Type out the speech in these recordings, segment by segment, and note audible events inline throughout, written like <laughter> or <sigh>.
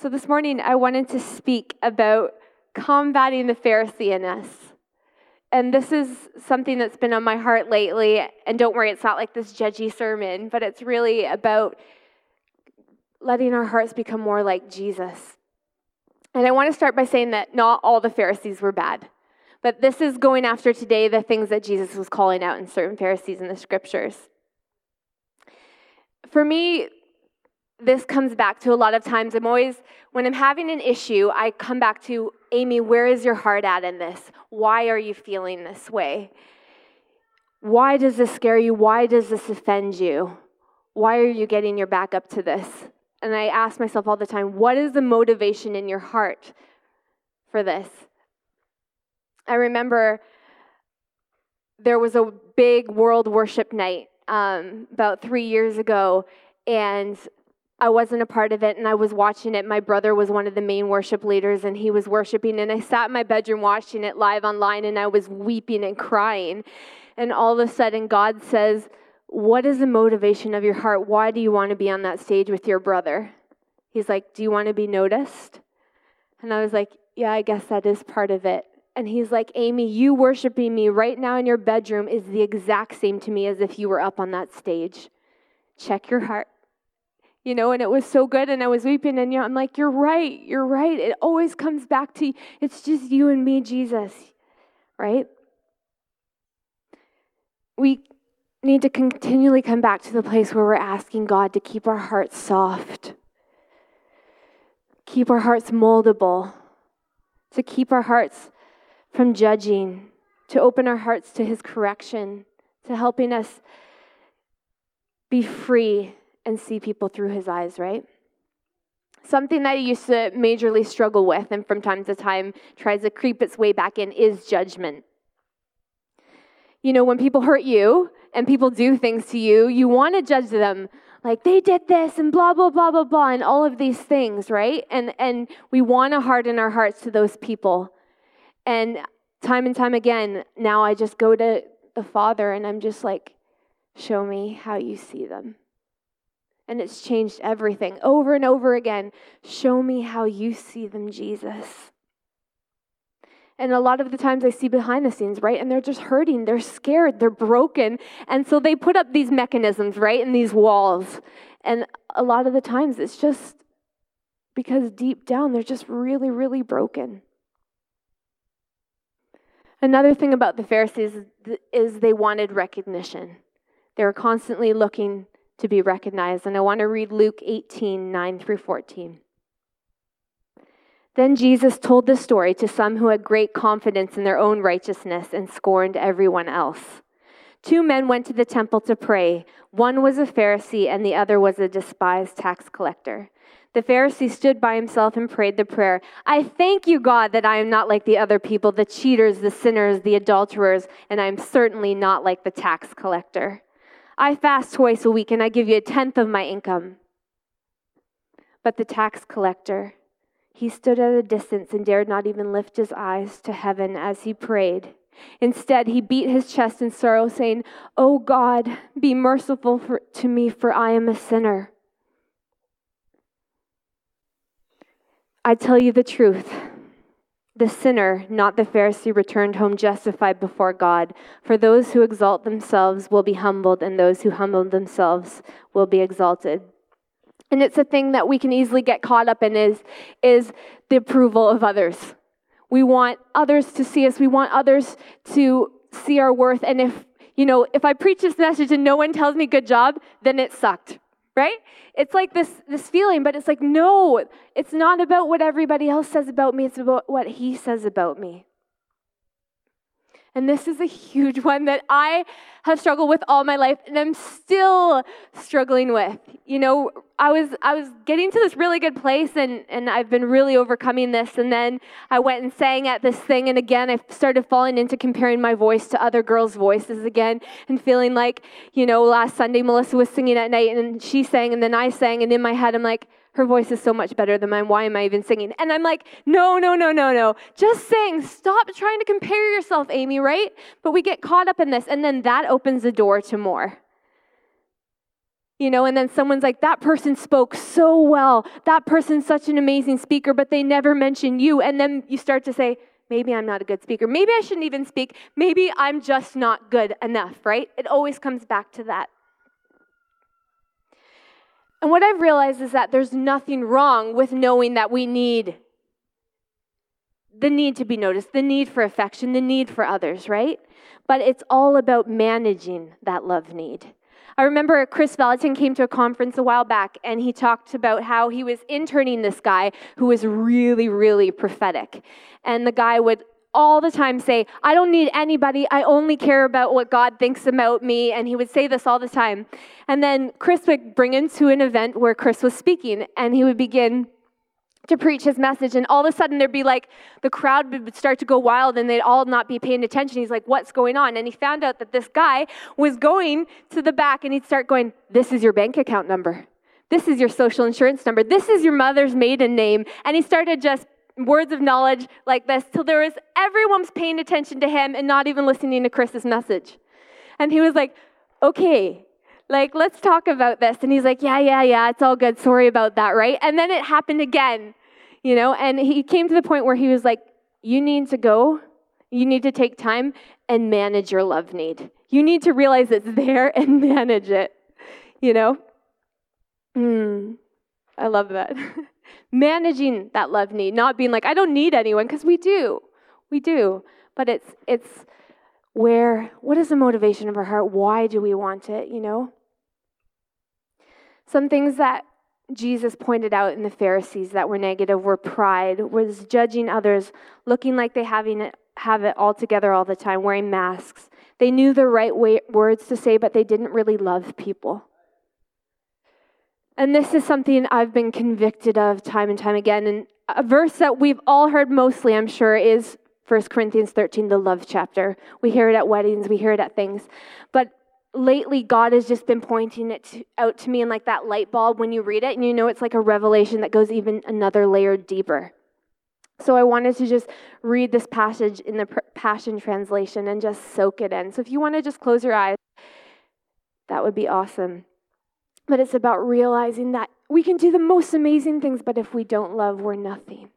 So this morning, I wanted to speak about combating the Pharisee in us. And this is something that's been on my heart lately. And don't worry, it's not like this judgy sermon, but it's really about letting our hearts become more like Jesus. And I want to start by saying that not all the Pharisees were bad. But this is going after today the things that Jesus was calling out in certain Pharisees in the scriptures. For me, this comes back to a lot of times. I'm always, when I'm having an issue, I come back to, Amy, where is your heart at in this? Why are you feeling this way? Why does this scare you? Why does this offend you? Why are you getting your back up to this? And I ask myself all the time, what is the motivation in your heart for this? I remember there was a big world worship night um, about three years ago, and I wasn't a part of it, and I was watching it. My brother was one of the main worship leaders, and he was worshiping. And I sat in my bedroom watching it live online, and I was weeping and crying. And all of a sudden, God says, What is the motivation of your heart? Why do you want to be on that stage with your brother? He's like, Do you want to be noticed? And I was like, Yeah, I guess that is part of it. And he's like, Amy, you worshiping me right now in your bedroom is the exact same to me as if you were up on that stage. Check your heart. You know, and it was so good, and I was weeping, and I'm like, You're right, you're right. It always comes back to it's just you and me, Jesus, right? We need to continually come back to the place where we're asking God to keep our hearts soft, keep our hearts moldable, to keep our hearts from judging, to open our hearts to His correction, to helping us be free and see people through His eyes, right? Something that I used to majorly struggle with and from time to time tries to creep its way back in is judgment. You know, when people hurt you and people do things to you, you want to judge them like they did this and blah blah blah blah blah and all of these things, right? And and we want to harden our hearts to those people. And time and time again, now I just go to the Father and I'm just like, show me how you see them. And it's changed everything over and over again. Show me how you see them, Jesus. And a lot of the times I see behind the scenes, right? And they're just hurting, they're scared, they're broken. And so they put up these mechanisms, right? And these walls. And a lot of the times it's just because deep down they're just really, really broken. Another thing about the Pharisees is they wanted recognition. They were constantly looking to be recognized. And I want to read Luke 18 9 through 14. Then Jesus told the story to some who had great confidence in their own righteousness and scorned everyone else. Two men went to the temple to pray. One was a Pharisee, and the other was a despised tax collector. The Pharisee stood by himself and prayed the prayer I thank you, God, that I am not like the other people, the cheaters, the sinners, the adulterers, and I am certainly not like the tax collector. I fast twice a week and I give you a tenth of my income. But the tax collector, he stood at a distance and dared not even lift his eyes to heaven as he prayed. Instead, he beat his chest in sorrow, saying, O oh God, be merciful for, to me, for I am a sinner. I tell you the truth. The sinner, not the Pharisee, returned home justified before God. For those who exalt themselves will be humbled, and those who humble themselves will be exalted. And it's a thing that we can easily get caught up in is, is the approval of others. We want others to see us. We want others to see our worth. And if, you know, if I preach this message and no one tells me good job, then it sucked right? It's like this, this feeling, but it's like, no, it's not about what everybody else says about me, it's about what he says about me. And this is a huge <laughs> one that I have struggled with all my life and I'm still struggling with. You know, I was I was getting to this really good place and, and I've been really overcoming this. And then I went and sang at this thing and again I started falling into comparing my voice to other girls' voices again and feeling like, you know, last Sunday Melissa was singing at night and she sang and then I sang and in my head I'm like, her voice is so much better than mine. Why am I even singing? And I'm like, no, no, no, no, no. Just sing. Stop trying to compare yourself, Amy, right? But we get caught up in this, and then that opens the door to more. You know, and then someone's like, that person spoke so well. That person's such an amazing speaker, but they never mention you. And then you start to say, maybe I'm not a good speaker. Maybe I shouldn't even speak. Maybe I'm just not good enough, right? It always comes back to that. And what I've realized is that there's nothing wrong with knowing that we need the need to be noticed, the need for affection, the need for others, right? But it's all about managing that love need. I remember Kris Vallotton came to a conference a while back and he talked about how he was interning this guy who was really, really prophetic. And the guy would all the time say, I don't need anybody. I only care about what God thinks about me. And he would say this all the time. And then Kris would bring him to an event where Kris was speaking, and he would begin to preach his message. And all of a sudden, there'd be like the crowd would start to go wild and they'd all not be paying attention. He's like, What's going on? And he found out that this guy was going to the back and he'd start going, This is your bank account number. This is your social insurance number. This is your mother's maiden name. And he started just words of knowledge like this till there was everyone's paying attention to him and not even listening to Kris's message. And he was like, okay, like, let's talk about this. And he's like, yeah, yeah, yeah, it's all good. Sorry about that, right? And then it happened again, you know, and he came to the point where he was like, you need to go, you need to take time and manage your love need. You need to realize it's there <laughs> and manage it, you know? Mm, I love that. <laughs> managing that love need, not being like, I don't need anyone, because we do. We do. But it's it's where what is the motivation of our heart? Why do we want it, you know? Some things that Jesus pointed out in the Pharisees that were negative were pride, was judging others, looking like they having it, have it all together all the time, wearing masks. They knew the right way, words to say, but they didn't really love people. And this is something I've been convicted of time and time again. And a verse that we've all heard mostly, I'm sure, is 1 Corinthians 13, the love chapter. We hear it at weddings, we hear it at things. But lately, God has just been pointing it to, out to me in like that light bulb when you read it, and you know it's like a revelation that goes even another layer deeper. So I wanted to just read this passage in the Passion Translation and just soak it in. So if you want to just close your eyes, that would be awesome. But it's about realizing that we can do the most amazing things, but if we don't love, we're nothing.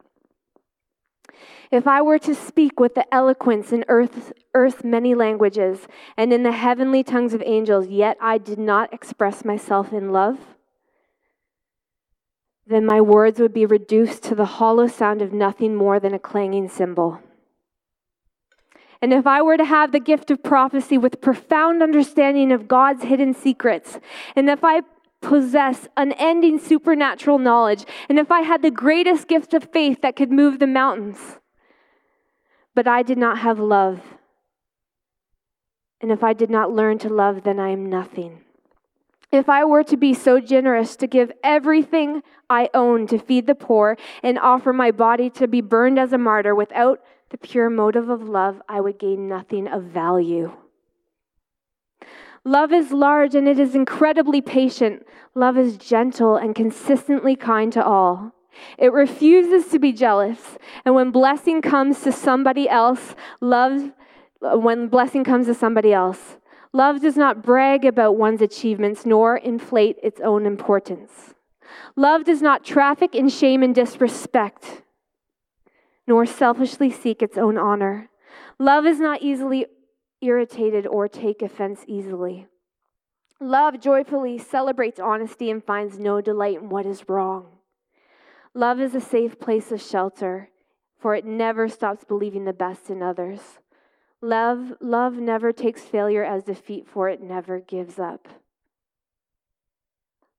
If I were to speak with the eloquence in earth's, earth's many languages and in the heavenly tongues of angels, yet I did not express myself in love, then my words would be reduced to the hollow sound of nothing more than a clanging cymbal. And if I were to have the gift of prophecy with profound understanding of God's hidden secrets, and if I possess unending supernatural knowledge, and if I had the greatest gift of faith that could move the mountains, but I did not have love, and if I did not learn to love, then I am nothing. If I were to be so generous to give everything I own to feed the poor and offer my body to be burned as a martyr without the pure motive of love, I would gain nothing of value. Love is large and it is incredibly patient. Love is gentle and consistently kind to all. It refuses to be jealous. And when blessing comes to somebody else, love, when blessing comes to somebody else, love does not brag about one's achievements nor inflate its own importance. Love does not traffic in shame and disrespect, nor selfishly seek its own honor. Love is not easily irritated or take offense easily. Love joyfully celebrates honesty and finds no delight in what is wrong. Love is a safe place of shelter, for it never stops believing the best in others. Love, love never takes failure as defeat, for it never gives up.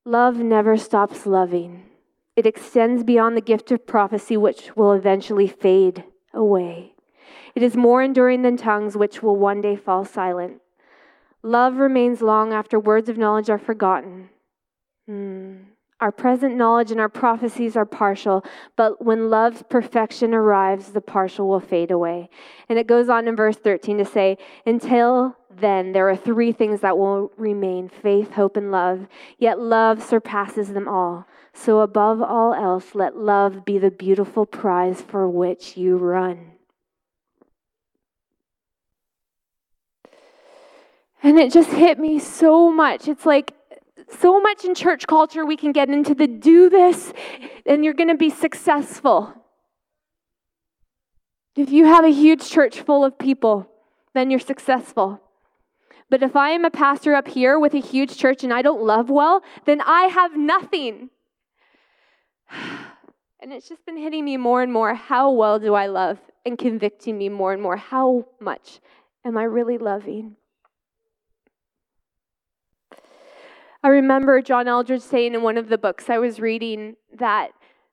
Love never stops loving. It extends beyond the gift of prophecy, which will eventually fade away. It is more enduring than tongues, which will one day fall silent. Love remains long after words of knowledge are forgotten. Hmm. Our present knowledge and our prophecies are partial, but when love's perfection arrives, the partial will fade away. And it goes on in verse 13 to say, Until then, there are three things that will remain faith, hope, and love. Yet love surpasses them all. So, above all else, let love be the beautiful prize for which you run. And it just hit me so much. It's like so much in church culture we can get into the do this and you're going to be successful. If you have a huge church full of people, then you're successful. But if I am a pastor up here with a huge church and I don't love well, then I have nothing. <sighs> And it's just been hitting me more and more how well do I love and convicting me more and more how much am I really loving? I remember John Eldredge saying in one of the books I was reading that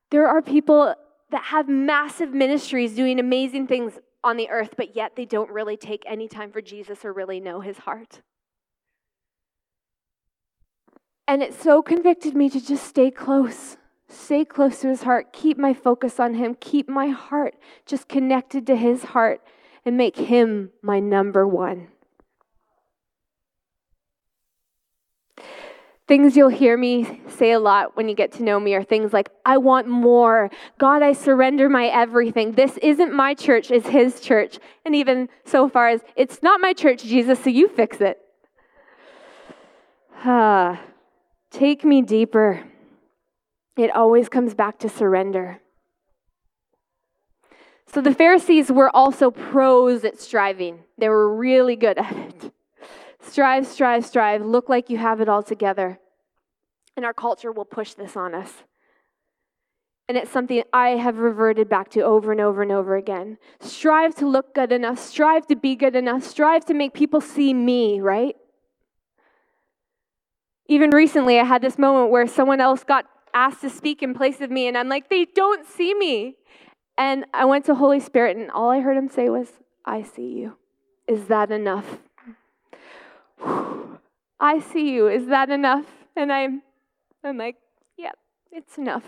there are people that have massive ministries doing amazing things on the earth, but yet they don't really take any time for Jesus or really know his heart. And it so convicted me to just stay close, stay close to his heart, keep my focus on him, keep my heart just connected to his heart, and make him my number one. Things you'll hear me say a lot when you get to know me are things like, I want more. God, I surrender my everything. This isn't my church, it's His church. And even so far as, it's not my church, Jesus, so you fix it. Ah, <sighs> take me deeper. It always comes back to surrender. So the Pharisees were also pros at striving, they were really good at it. Strive, strive, strive. Look like you have it all together. And our culture will push this on us. And it's something I have reverted back to over and over and over again. Strive to look good enough, strive to be good enough, strive to make people see me, right? Even recently, I had this moment where someone else got asked to speak in place of me, and I'm like, they don't see me. And I went to Holy Spirit, and all I heard him say was, I see you. Is that enough? I see you. Is that enough? And I'm, I'm like, yep, yeah, it's enough.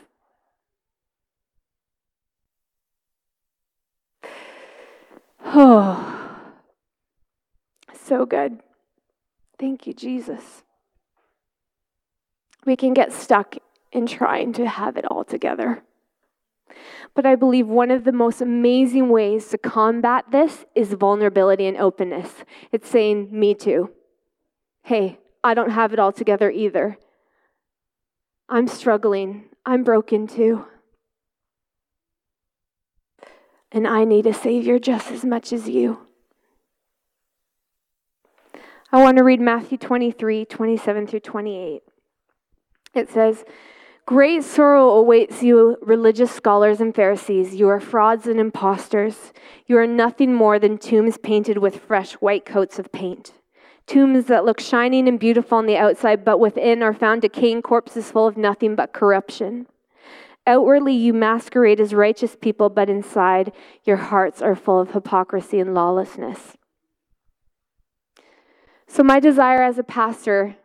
Oh, <sighs> so good. Thank you, Jesus. We can get stuck in trying to have it all together. But I believe one of the most amazing ways to combat this is vulnerability and openness. It's saying, Me too hey, I don't have it all together either. I'm struggling. I'm broken too. And I need a Savior just as much as you. I want to read Matthew 23 27 through 28. It says, Great sorrow awaits you, religious scholars and Pharisees. You are frauds and impostors. You are nothing more than tombs painted with fresh white coats of paint tombs that look shining and beautiful on the outside, but within are found decaying corpses full of nothing but corruption. Outwardly, you masquerade as righteous people, but inside, your hearts are full of hypocrisy and lawlessness. So, my desire as a pastor,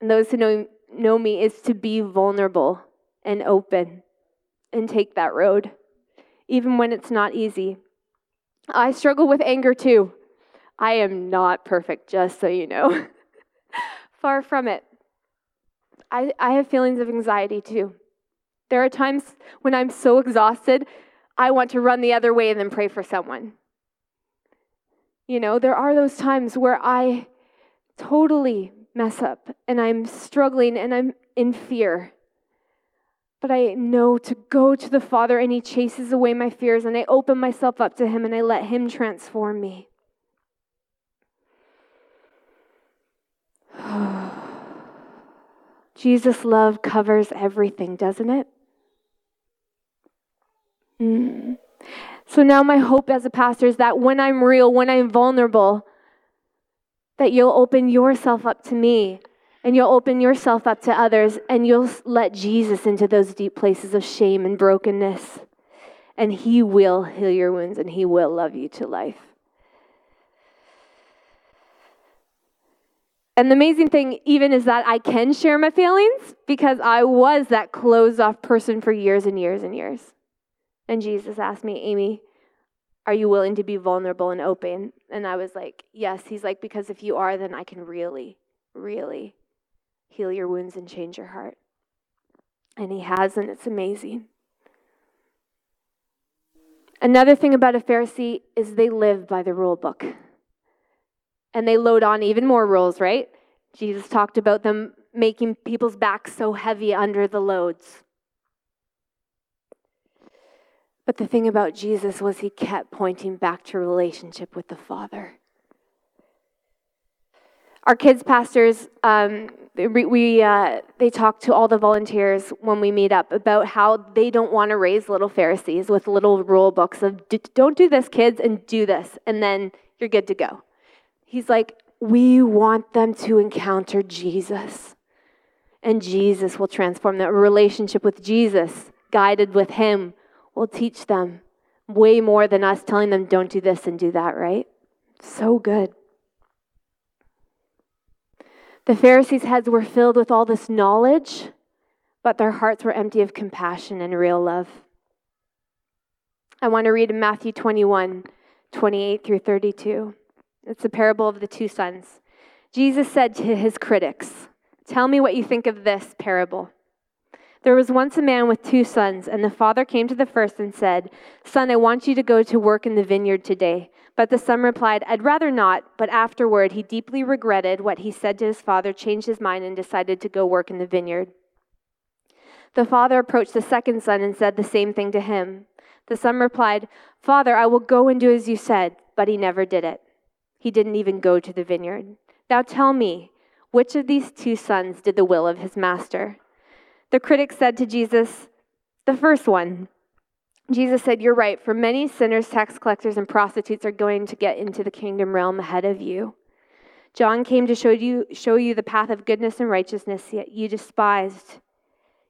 and those who know, know me, is to be vulnerable and open and take that road, even when it's not easy. I struggle with anger too. I am not perfect, just so you know. <laughs> Far from it. I, I have feelings of anxiety too. There are times when I'm so exhausted, I want to run the other way and then pray for someone. You know, there are those times where I totally mess up and I'm struggling and I'm in fear. But I know to go to the Father and He chases away my fears and I open myself up to Him and I let Him transform me. Jesus' love covers everything, doesn't it? Mm. So now, my hope as a pastor is that when I'm real, when I'm vulnerable, that you'll open yourself up to me and you'll open yourself up to others and you'll let Jesus into those deep places of shame and brokenness. And He will heal your wounds and He will love you to life. And the amazing thing, even, is that I can share my feelings because I was that closed off person for years and years and years. And Jesus asked me, Amy, are you willing to be vulnerable and open? And I was like, yes. He's like, because if you are, then I can really, really heal your wounds and change your heart. And He has, and it's amazing. Another thing about a Pharisee is they live by the rule book and they load on even more rules, right? Jesus talked about them making people's backs so heavy under the loads. But the thing about Jesus was he kept pointing back to relationship with the Father. Our kids pastors, um, we, uh, they talk to all the volunteers when we meet up about how they don't want to raise little Pharisees with little rule books of don't do this, kids, and do this, and then you're good to go. He's like, we want them to encounter Jesus. And Jesus will transform that relationship with Jesus, guided with Him, will teach them way more than us telling them, don't do this and do that, right? So good. The Pharisees' heads were filled with all this knowledge, but their hearts were empty of compassion and real love. I want to read in Matthew 21 28 through 32. It's the parable of the two sons. Jesus said to his critics, Tell me what you think of this parable. There was once a man with two sons, and the father came to the first and said, Son, I want you to go to work in the vineyard today. But the son replied, I'd rather not. But afterward, he deeply regretted what he said to his father, changed his mind, and decided to go work in the vineyard. The father approached the second son and said the same thing to him. The son replied, Father, I will go and do as you said. But he never did it. He didn't even go to the vineyard. Now tell me, which of these two sons did the will of his master? The critic said to Jesus, The first one. Jesus said, You're right, for many sinners, tax collectors, and prostitutes are going to get into the kingdom realm ahead of you. John came to show you, show you the path of goodness and righteousness, yet you despised.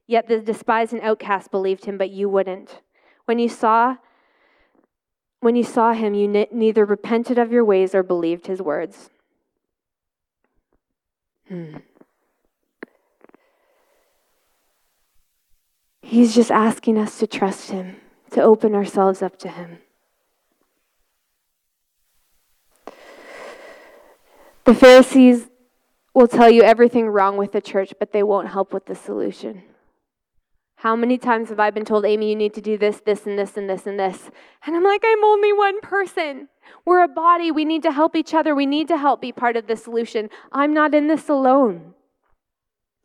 Yet the despised and outcast believed him, but you wouldn't. When you saw when you saw him, you ne- neither repented of your ways or believed his words. Hmm. He's just asking us to trust Him, to open ourselves up to Him. The Pharisees will tell you everything wrong with the church, but they won't help with the solution. How many times have I been told, Amy, you need to do this, this, and this, and this, and this? And I'm like, I'm only one person. We're a body. We need to help each other. We need to help be part of the solution. I'm not in this alone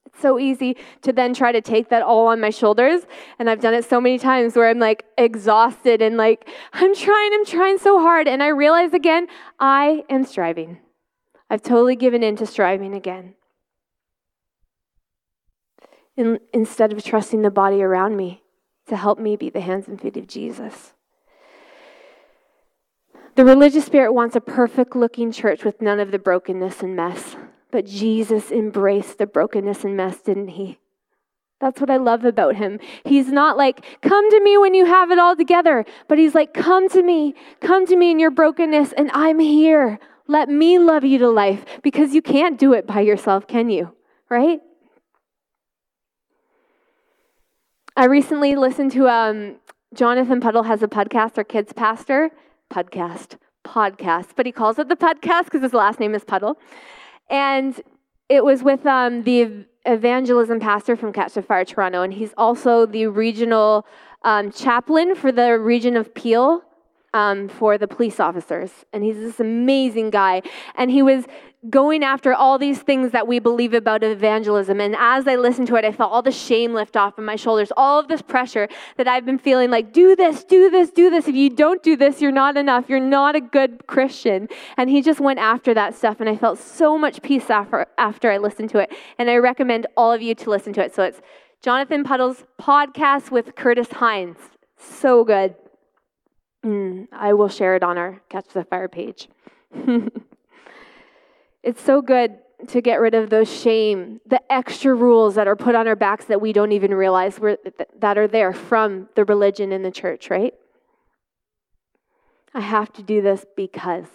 It's so easy to then try to take that all on my shoulders. And I've done it so many times where I'm like exhausted and like, I'm trying, I'm trying so hard. And I realize again, I am striving. I've totally given in to striving again. In, instead of trusting the body around me to help me be the hands and feet of Jesus. The religious spirit wants a perfect looking church with none of the brokenness and mess. But Jesus embraced the brokenness and mess, didn't he? That's what I love about him. He's not like, come to me when you have it all together, but he's like, come to me, come to me in your brokenness, and I'm here. Let me love you to life because you can't do it by yourself, can you? Right? I recently listened to um, Jonathan Puddle has a podcast, our kids pastor podcast, podcast, but he calls it the Puddlecast because his last name is Puddle. And it was with um, the evangelism pastor from Catch the Fire Toronto, and he's also the regional um, chaplain for the region of Peel um, for the police officers. And he's this amazing guy. And he was going after all these things that we believe about evangelism. And as I listened to it, I felt all the shame lift off of my shoulders, all of this pressure that I've been feeling like, do this, do this, do this. If you don't do this, you're not enough. You're not a good Christian. And he just went after that stuff. And I felt so much peace after, after I listened to it. And I recommend all of you to listen to it. So it's Jonathan Puddle's podcast with Curtis Hines. So good. Mm, I will share it on our Catch the Fire page. <laughs> it's so good to get rid of those shame, the extra rules that are put on our backs that we don't even realize that are there from the religion in the church, right? I have to do this because.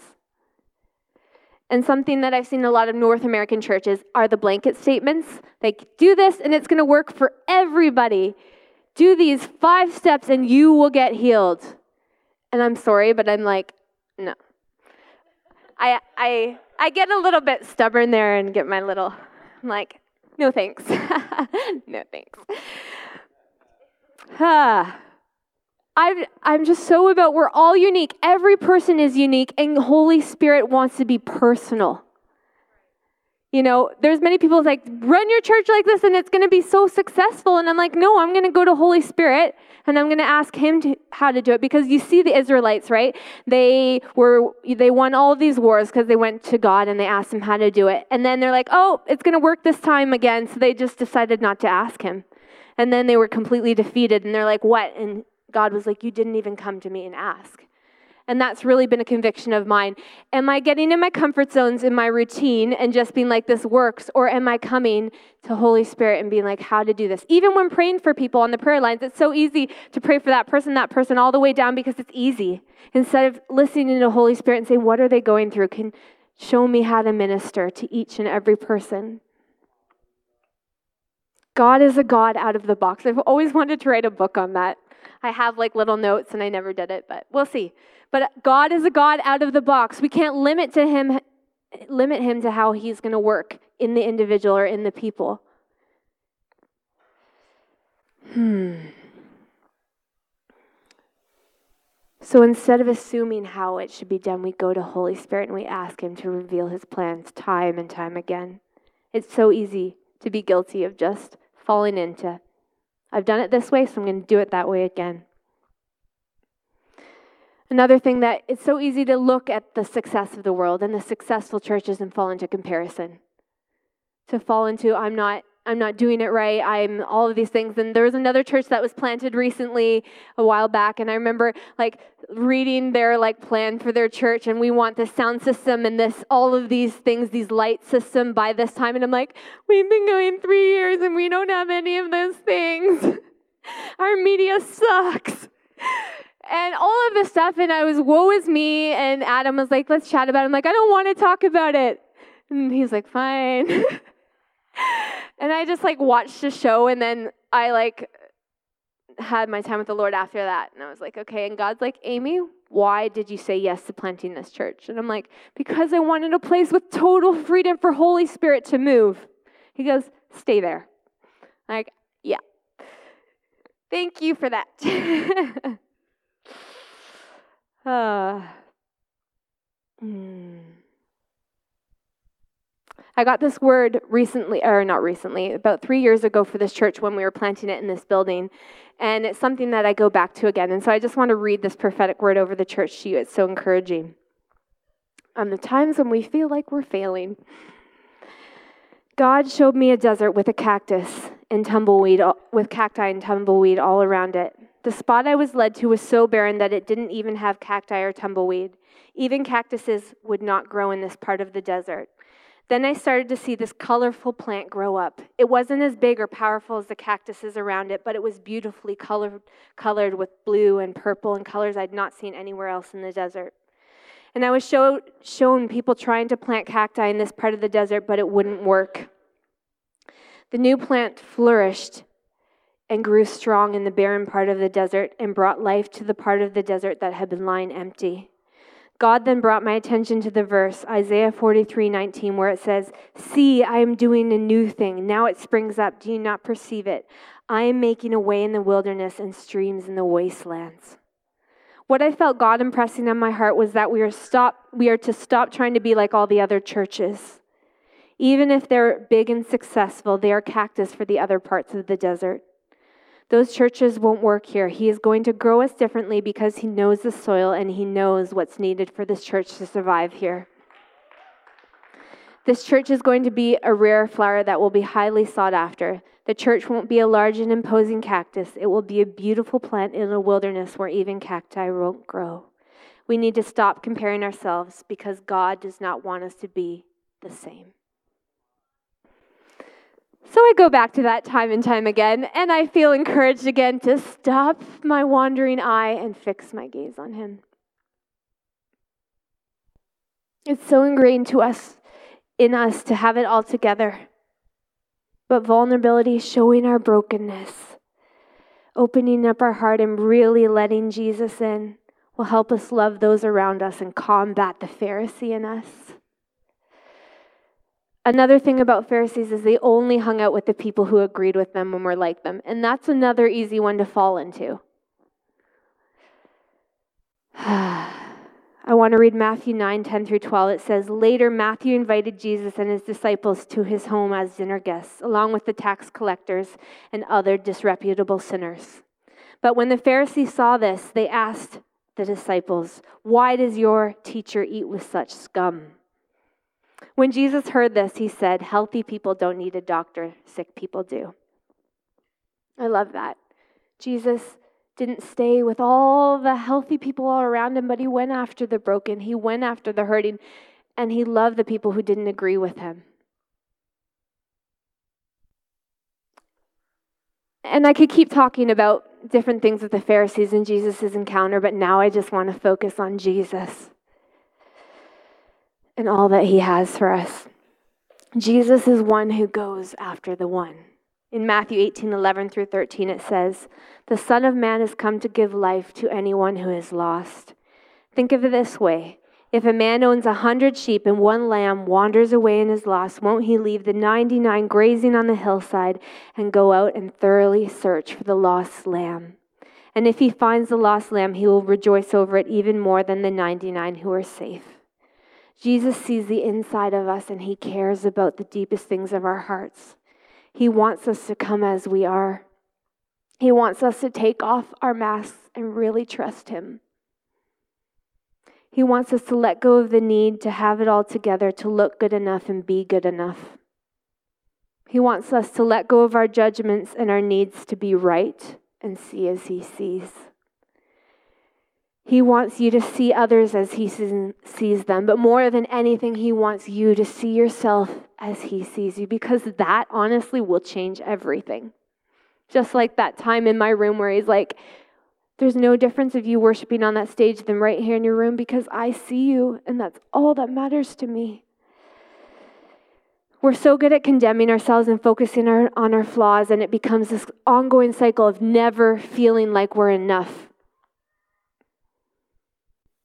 And something that I've seen a lot of North American churches are the blanket statements. Like, do this and it's going to work for everybody. Do these five steps and you will get healed. And I'm sorry, but I'm like, no. I, I, I get a little bit stubborn there and get my little, I'm like, no thanks. <laughs> no thanks. Huh. <sighs> I'm, I'm just so about we're all unique. Every person is unique, and Holy Spirit wants to be personal. You know, there's many people like, run your church like this and it's going to be so successful. And I'm like, no, I'm going to go to Holy Spirit and I'm going to ask him to, how to do it because you see the Israelites, right? They were they won all these wars because they went to God and they asked him how to do it. And then they're like, "Oh, it's going to work this time again." So they just decided not to ask him. And then they were completely defeated and they're like, "What?" And God was like, "You didn't even come to me and ask." And that's really been a conviction of mine. Am I getting in my comfort zones in my routine and just being like, this works? Or am I coming to Holy Spirit and being like, how to do this? Even when praying for people on the prayer lines, it's so easy to pray for that person, that person, all the way down because it's easy. Instead of listening to Holy Spirit and saying, what are they going through? Can show me how to minister to each and every person. God is a God out of the box. I've always wanted to write a book on that. I have like little notes and I never did it, but we'll see. But God is a God out of the box. We can't limit to him limit him to how he's going to work in the individual or in the people. Hmm. So instead of assuming how it should be done, we go to Holy Spirit and we ask him to reveal his plans time and time again. It's so easy to be guilty of just falling into I've done it this way, so I'm going to do it that way again. Another thing that it's so easy to look at the success of the world and the successful churches and fall into comparison. To fall into, I'm not I'm not doing it right. I'm all of these things. And there was another church that was planted recently a while back. And I remember like reading their like plan for their church. And we want this sound system and this, all of these things, these light system by this time. And I'm like, we've been going three years and we don't have any of those things. <laughs> Our media sucks. And all of this stuff. And I was, woe is me. And Adam was like, let's chat about it. I'm like, I don't want to talk about it. And he's like, fine. <laughs> and I just like watched the show and then I like had my time with the Lord after that. And I was like, okay. And God's like, Amy, why did you say yes to planting this church? And I'm like, because I wanted a place with total freedom for Holy Spirit to move. He goes, stay there. I'm like, yeah. Thank you for that. <laughs> uh. <sighs> I got this word recently, or not recently, about three years ago for this church when we were planting it in this building. And it's something that I go back to again. And so I just want to read this prophetic word over the church to you. It's so encouraging. On the times when we feel like we're failing, God showed me a desert with a cactus and tumbleweed, with cacti and tumbleweed all around it. The spot I was led to was so barren that it didn't even have cacti or tumbleweed. Even cactuses would not grow in this part of the desert. Then I started to see this colorful plant grow up. It wasn't as big or powerful as the cactuses around it, but it was beautifully colored, colored with blue and purple and colors I'd not seen anywhere else in the desert. And I was show, shown people trying to plant cacti in this part of the desert, but it wouldn't work. The new plant flourished and grew strong in the barren part of the desert and brought life to the part of the desert that had been lying empty. God then brought my attention to the verse, Isaiah 43 19, where it says, See, I am doing a new thing. Now it springs up. Do you not perceive it? I am making a way in the wilderness and streams in the wastelands. What I felt God impressing on my heart was that we are, stop, we are to stop trying to be like all the other churches. Even if they're big and successful, they are cactus for the other parts of the desert. Those churches won't work here. He is going to grow us differently because He knows the soil and He knows what's needed for this church to survive here. This church is going to be a rare flower that will be highly sought after. The church won't be a large and imposing cactus. It will be a beautiful plant in a wilderness where even cacti won't grow. We need to stop comparing ourselves because God does not want us to be the same. So I go back to that time and time again, and I feel encouraged again to stop my wandering eye and fix my gaze on Him. It's so ingrained to us, in us, to have it all together. But vulnerability, showing our brokenness, opening up our heart and really letting Jesus in, will help us love those around us and combat the Pharisee in us. Another thing about Pharisees is they only hung out with the people who agreed with them and were like them. And that's another easy one to fall into. <sighs> I want to read Matthew 9 10 through 12. It says, Later, Matthew invited Jesus and his disciples to his home as dinner guests, along with the tax collectors and other disreputable sinners. But when the Pharisees saw this, they asked the disciples, Why does your teacher eat with such scum? When Jesus heard this, he said, Healthy people don't need a doctor, sick people do. I love that. Jesus didn't stay with all the healthy people all around him, but he went after the broken. He went after the hurting, and he loved the people who didn't agree with him. And I could keep talking about different things with the Pharisees and Jesus' encounter, but now I just want to focus on Jesus and all that he has for us. Jesus is one who goes after the one. In Matthew 18 11 through 13, it says, The Son of Man has come to give life to anyone who is lost. Think of it this way if a man owns a hundred sheep and one lamb wanders away and is lost, won't he leave the 99 grazing on the hillside and go out and thoroughly search for the lost lamb? And if he finds the lost lamb, he will rejoice over it even more than the 99 who are safe. Jesus sees the inside of us and he cares about the deepest things of our hearts. He wants us to come as we are. He wants us to take off our masks and really trust Him. He wants us to let go of the need to have it all together, to look good enough and be good enough. He wants us to let go of our judgments and our needs to be right and see as He sees. He wants you to see others as He sees them, but more than anything, He wants you to see yourself as He sees you because that honestly will change everything. Just like that time in my room where He's like, there's no difference of you worshiping on that stage than right here in your room because I see you, and that's all that matters to me. We're so good at condemning ourselves and focusing our, on our flaws, and it becomes this ongoing cycle of never feeling like we're enough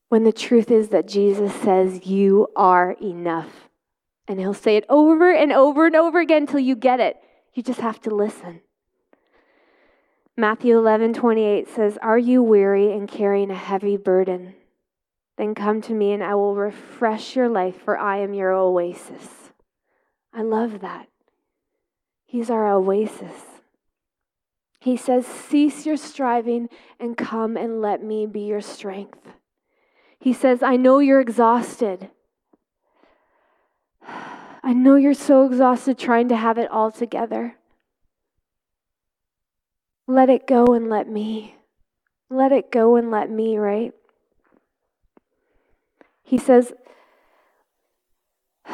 when the truth is that Jesus says, You are enough. And he'll say it over and over and over again until you get it. You just have to listen. Matthew 11, 28 says, Are you weary and carrying a heavy burden? Then come to me and I will refresh your life, for I am your oasis. I love that. He's our oasis. He says, Cease your striving and come and let me be your strength. He says, I know you're exhausted. <sighs> I know you're so exhausted trying to have it all together. Let it go and let me. Let it go and let me, right? He says, <sighs>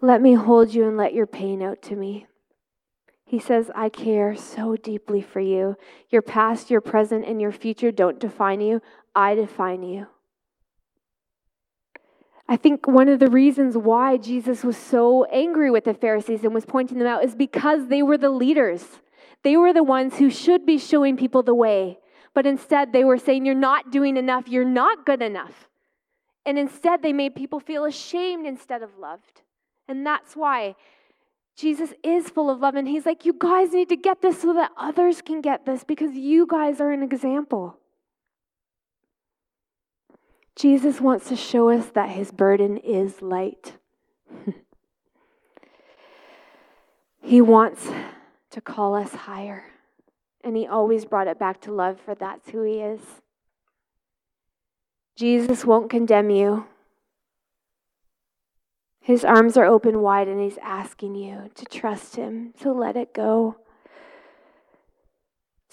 Let me hold you and let your pain out to me. He says, I care so deeply for you. Your past, your present, and your future don't define you. I define you. I think one of the reasons why Jesus was so angry with the Pharisees and was pointing them out is because they were the leaders. They were the ones who should be showing people the way. But instead, they were saying, You're not doing enough. You're not good enough. And instead, they made people feel ashamed instead of loved. And that's why Jesus is full of love. And he's like, You guys need to get this so that others can get this because you guys are an example. Jesus wants to show us that his burden is light. <laughs> he wants to call us higher. And he always brought it back to love, for that's who he is. Jesus won't condemn you. His arms are open wide, and he's asking you to trust him, to let it go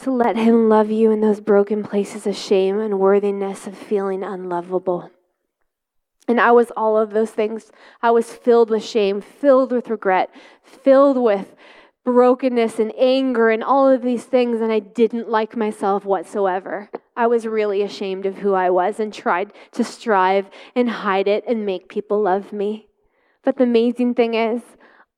to let Him love you in those broken places of shame and worthiness of feeling unlovable. And I was all of those things. I was filled with shame, filled with regret, filled with brokenness and anger and all of these things, and I didn't like myself whatsoever. I was really ashamed of who I was and tried to strive and hide it and make people love me. But the amazing thing is,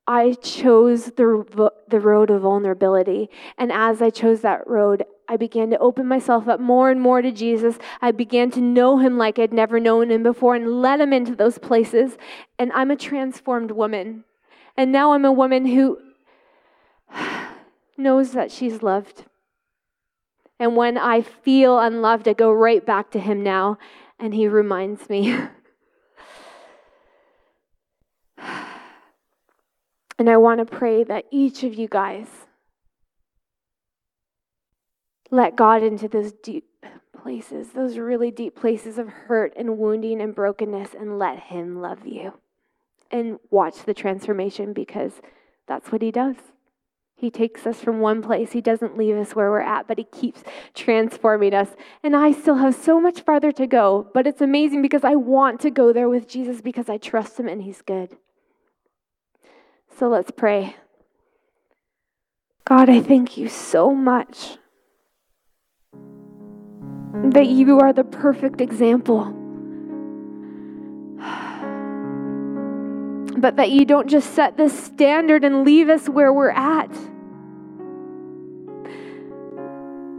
I chose the, the road of vulnerability. And as I chose that road, I began to open myself up more and more to Jesus. I began to know him like I'd never known him before and let him into those places. And I'm a transformed woman. And now I'm a woman who <sighs> knows that she's loved. And when I feel unloved, I go right back to him now. and He reminds me. <laughs> and I want to pray that each of you guys let God into those deep places, those really deep places of hurt and wounding and brokenness, and let Him love you. And watch the transformation because that's what He does. He takes us from one place. He doesn't leave us where we're at, but He keeps transforming us. And I still have so much farther to go, but it's amazing because I want to go there with Jesus because I trust Him and He's good. So let's pray. God, I thank you so much that you are the perfect example. <sighs> But that you don't just set this standard and leave us where we're at.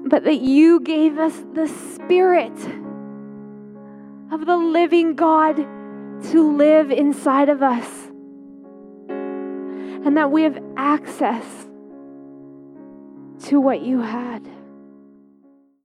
But that you gave us the Spirit of the living God to live inside of us. And that we have access to what you had.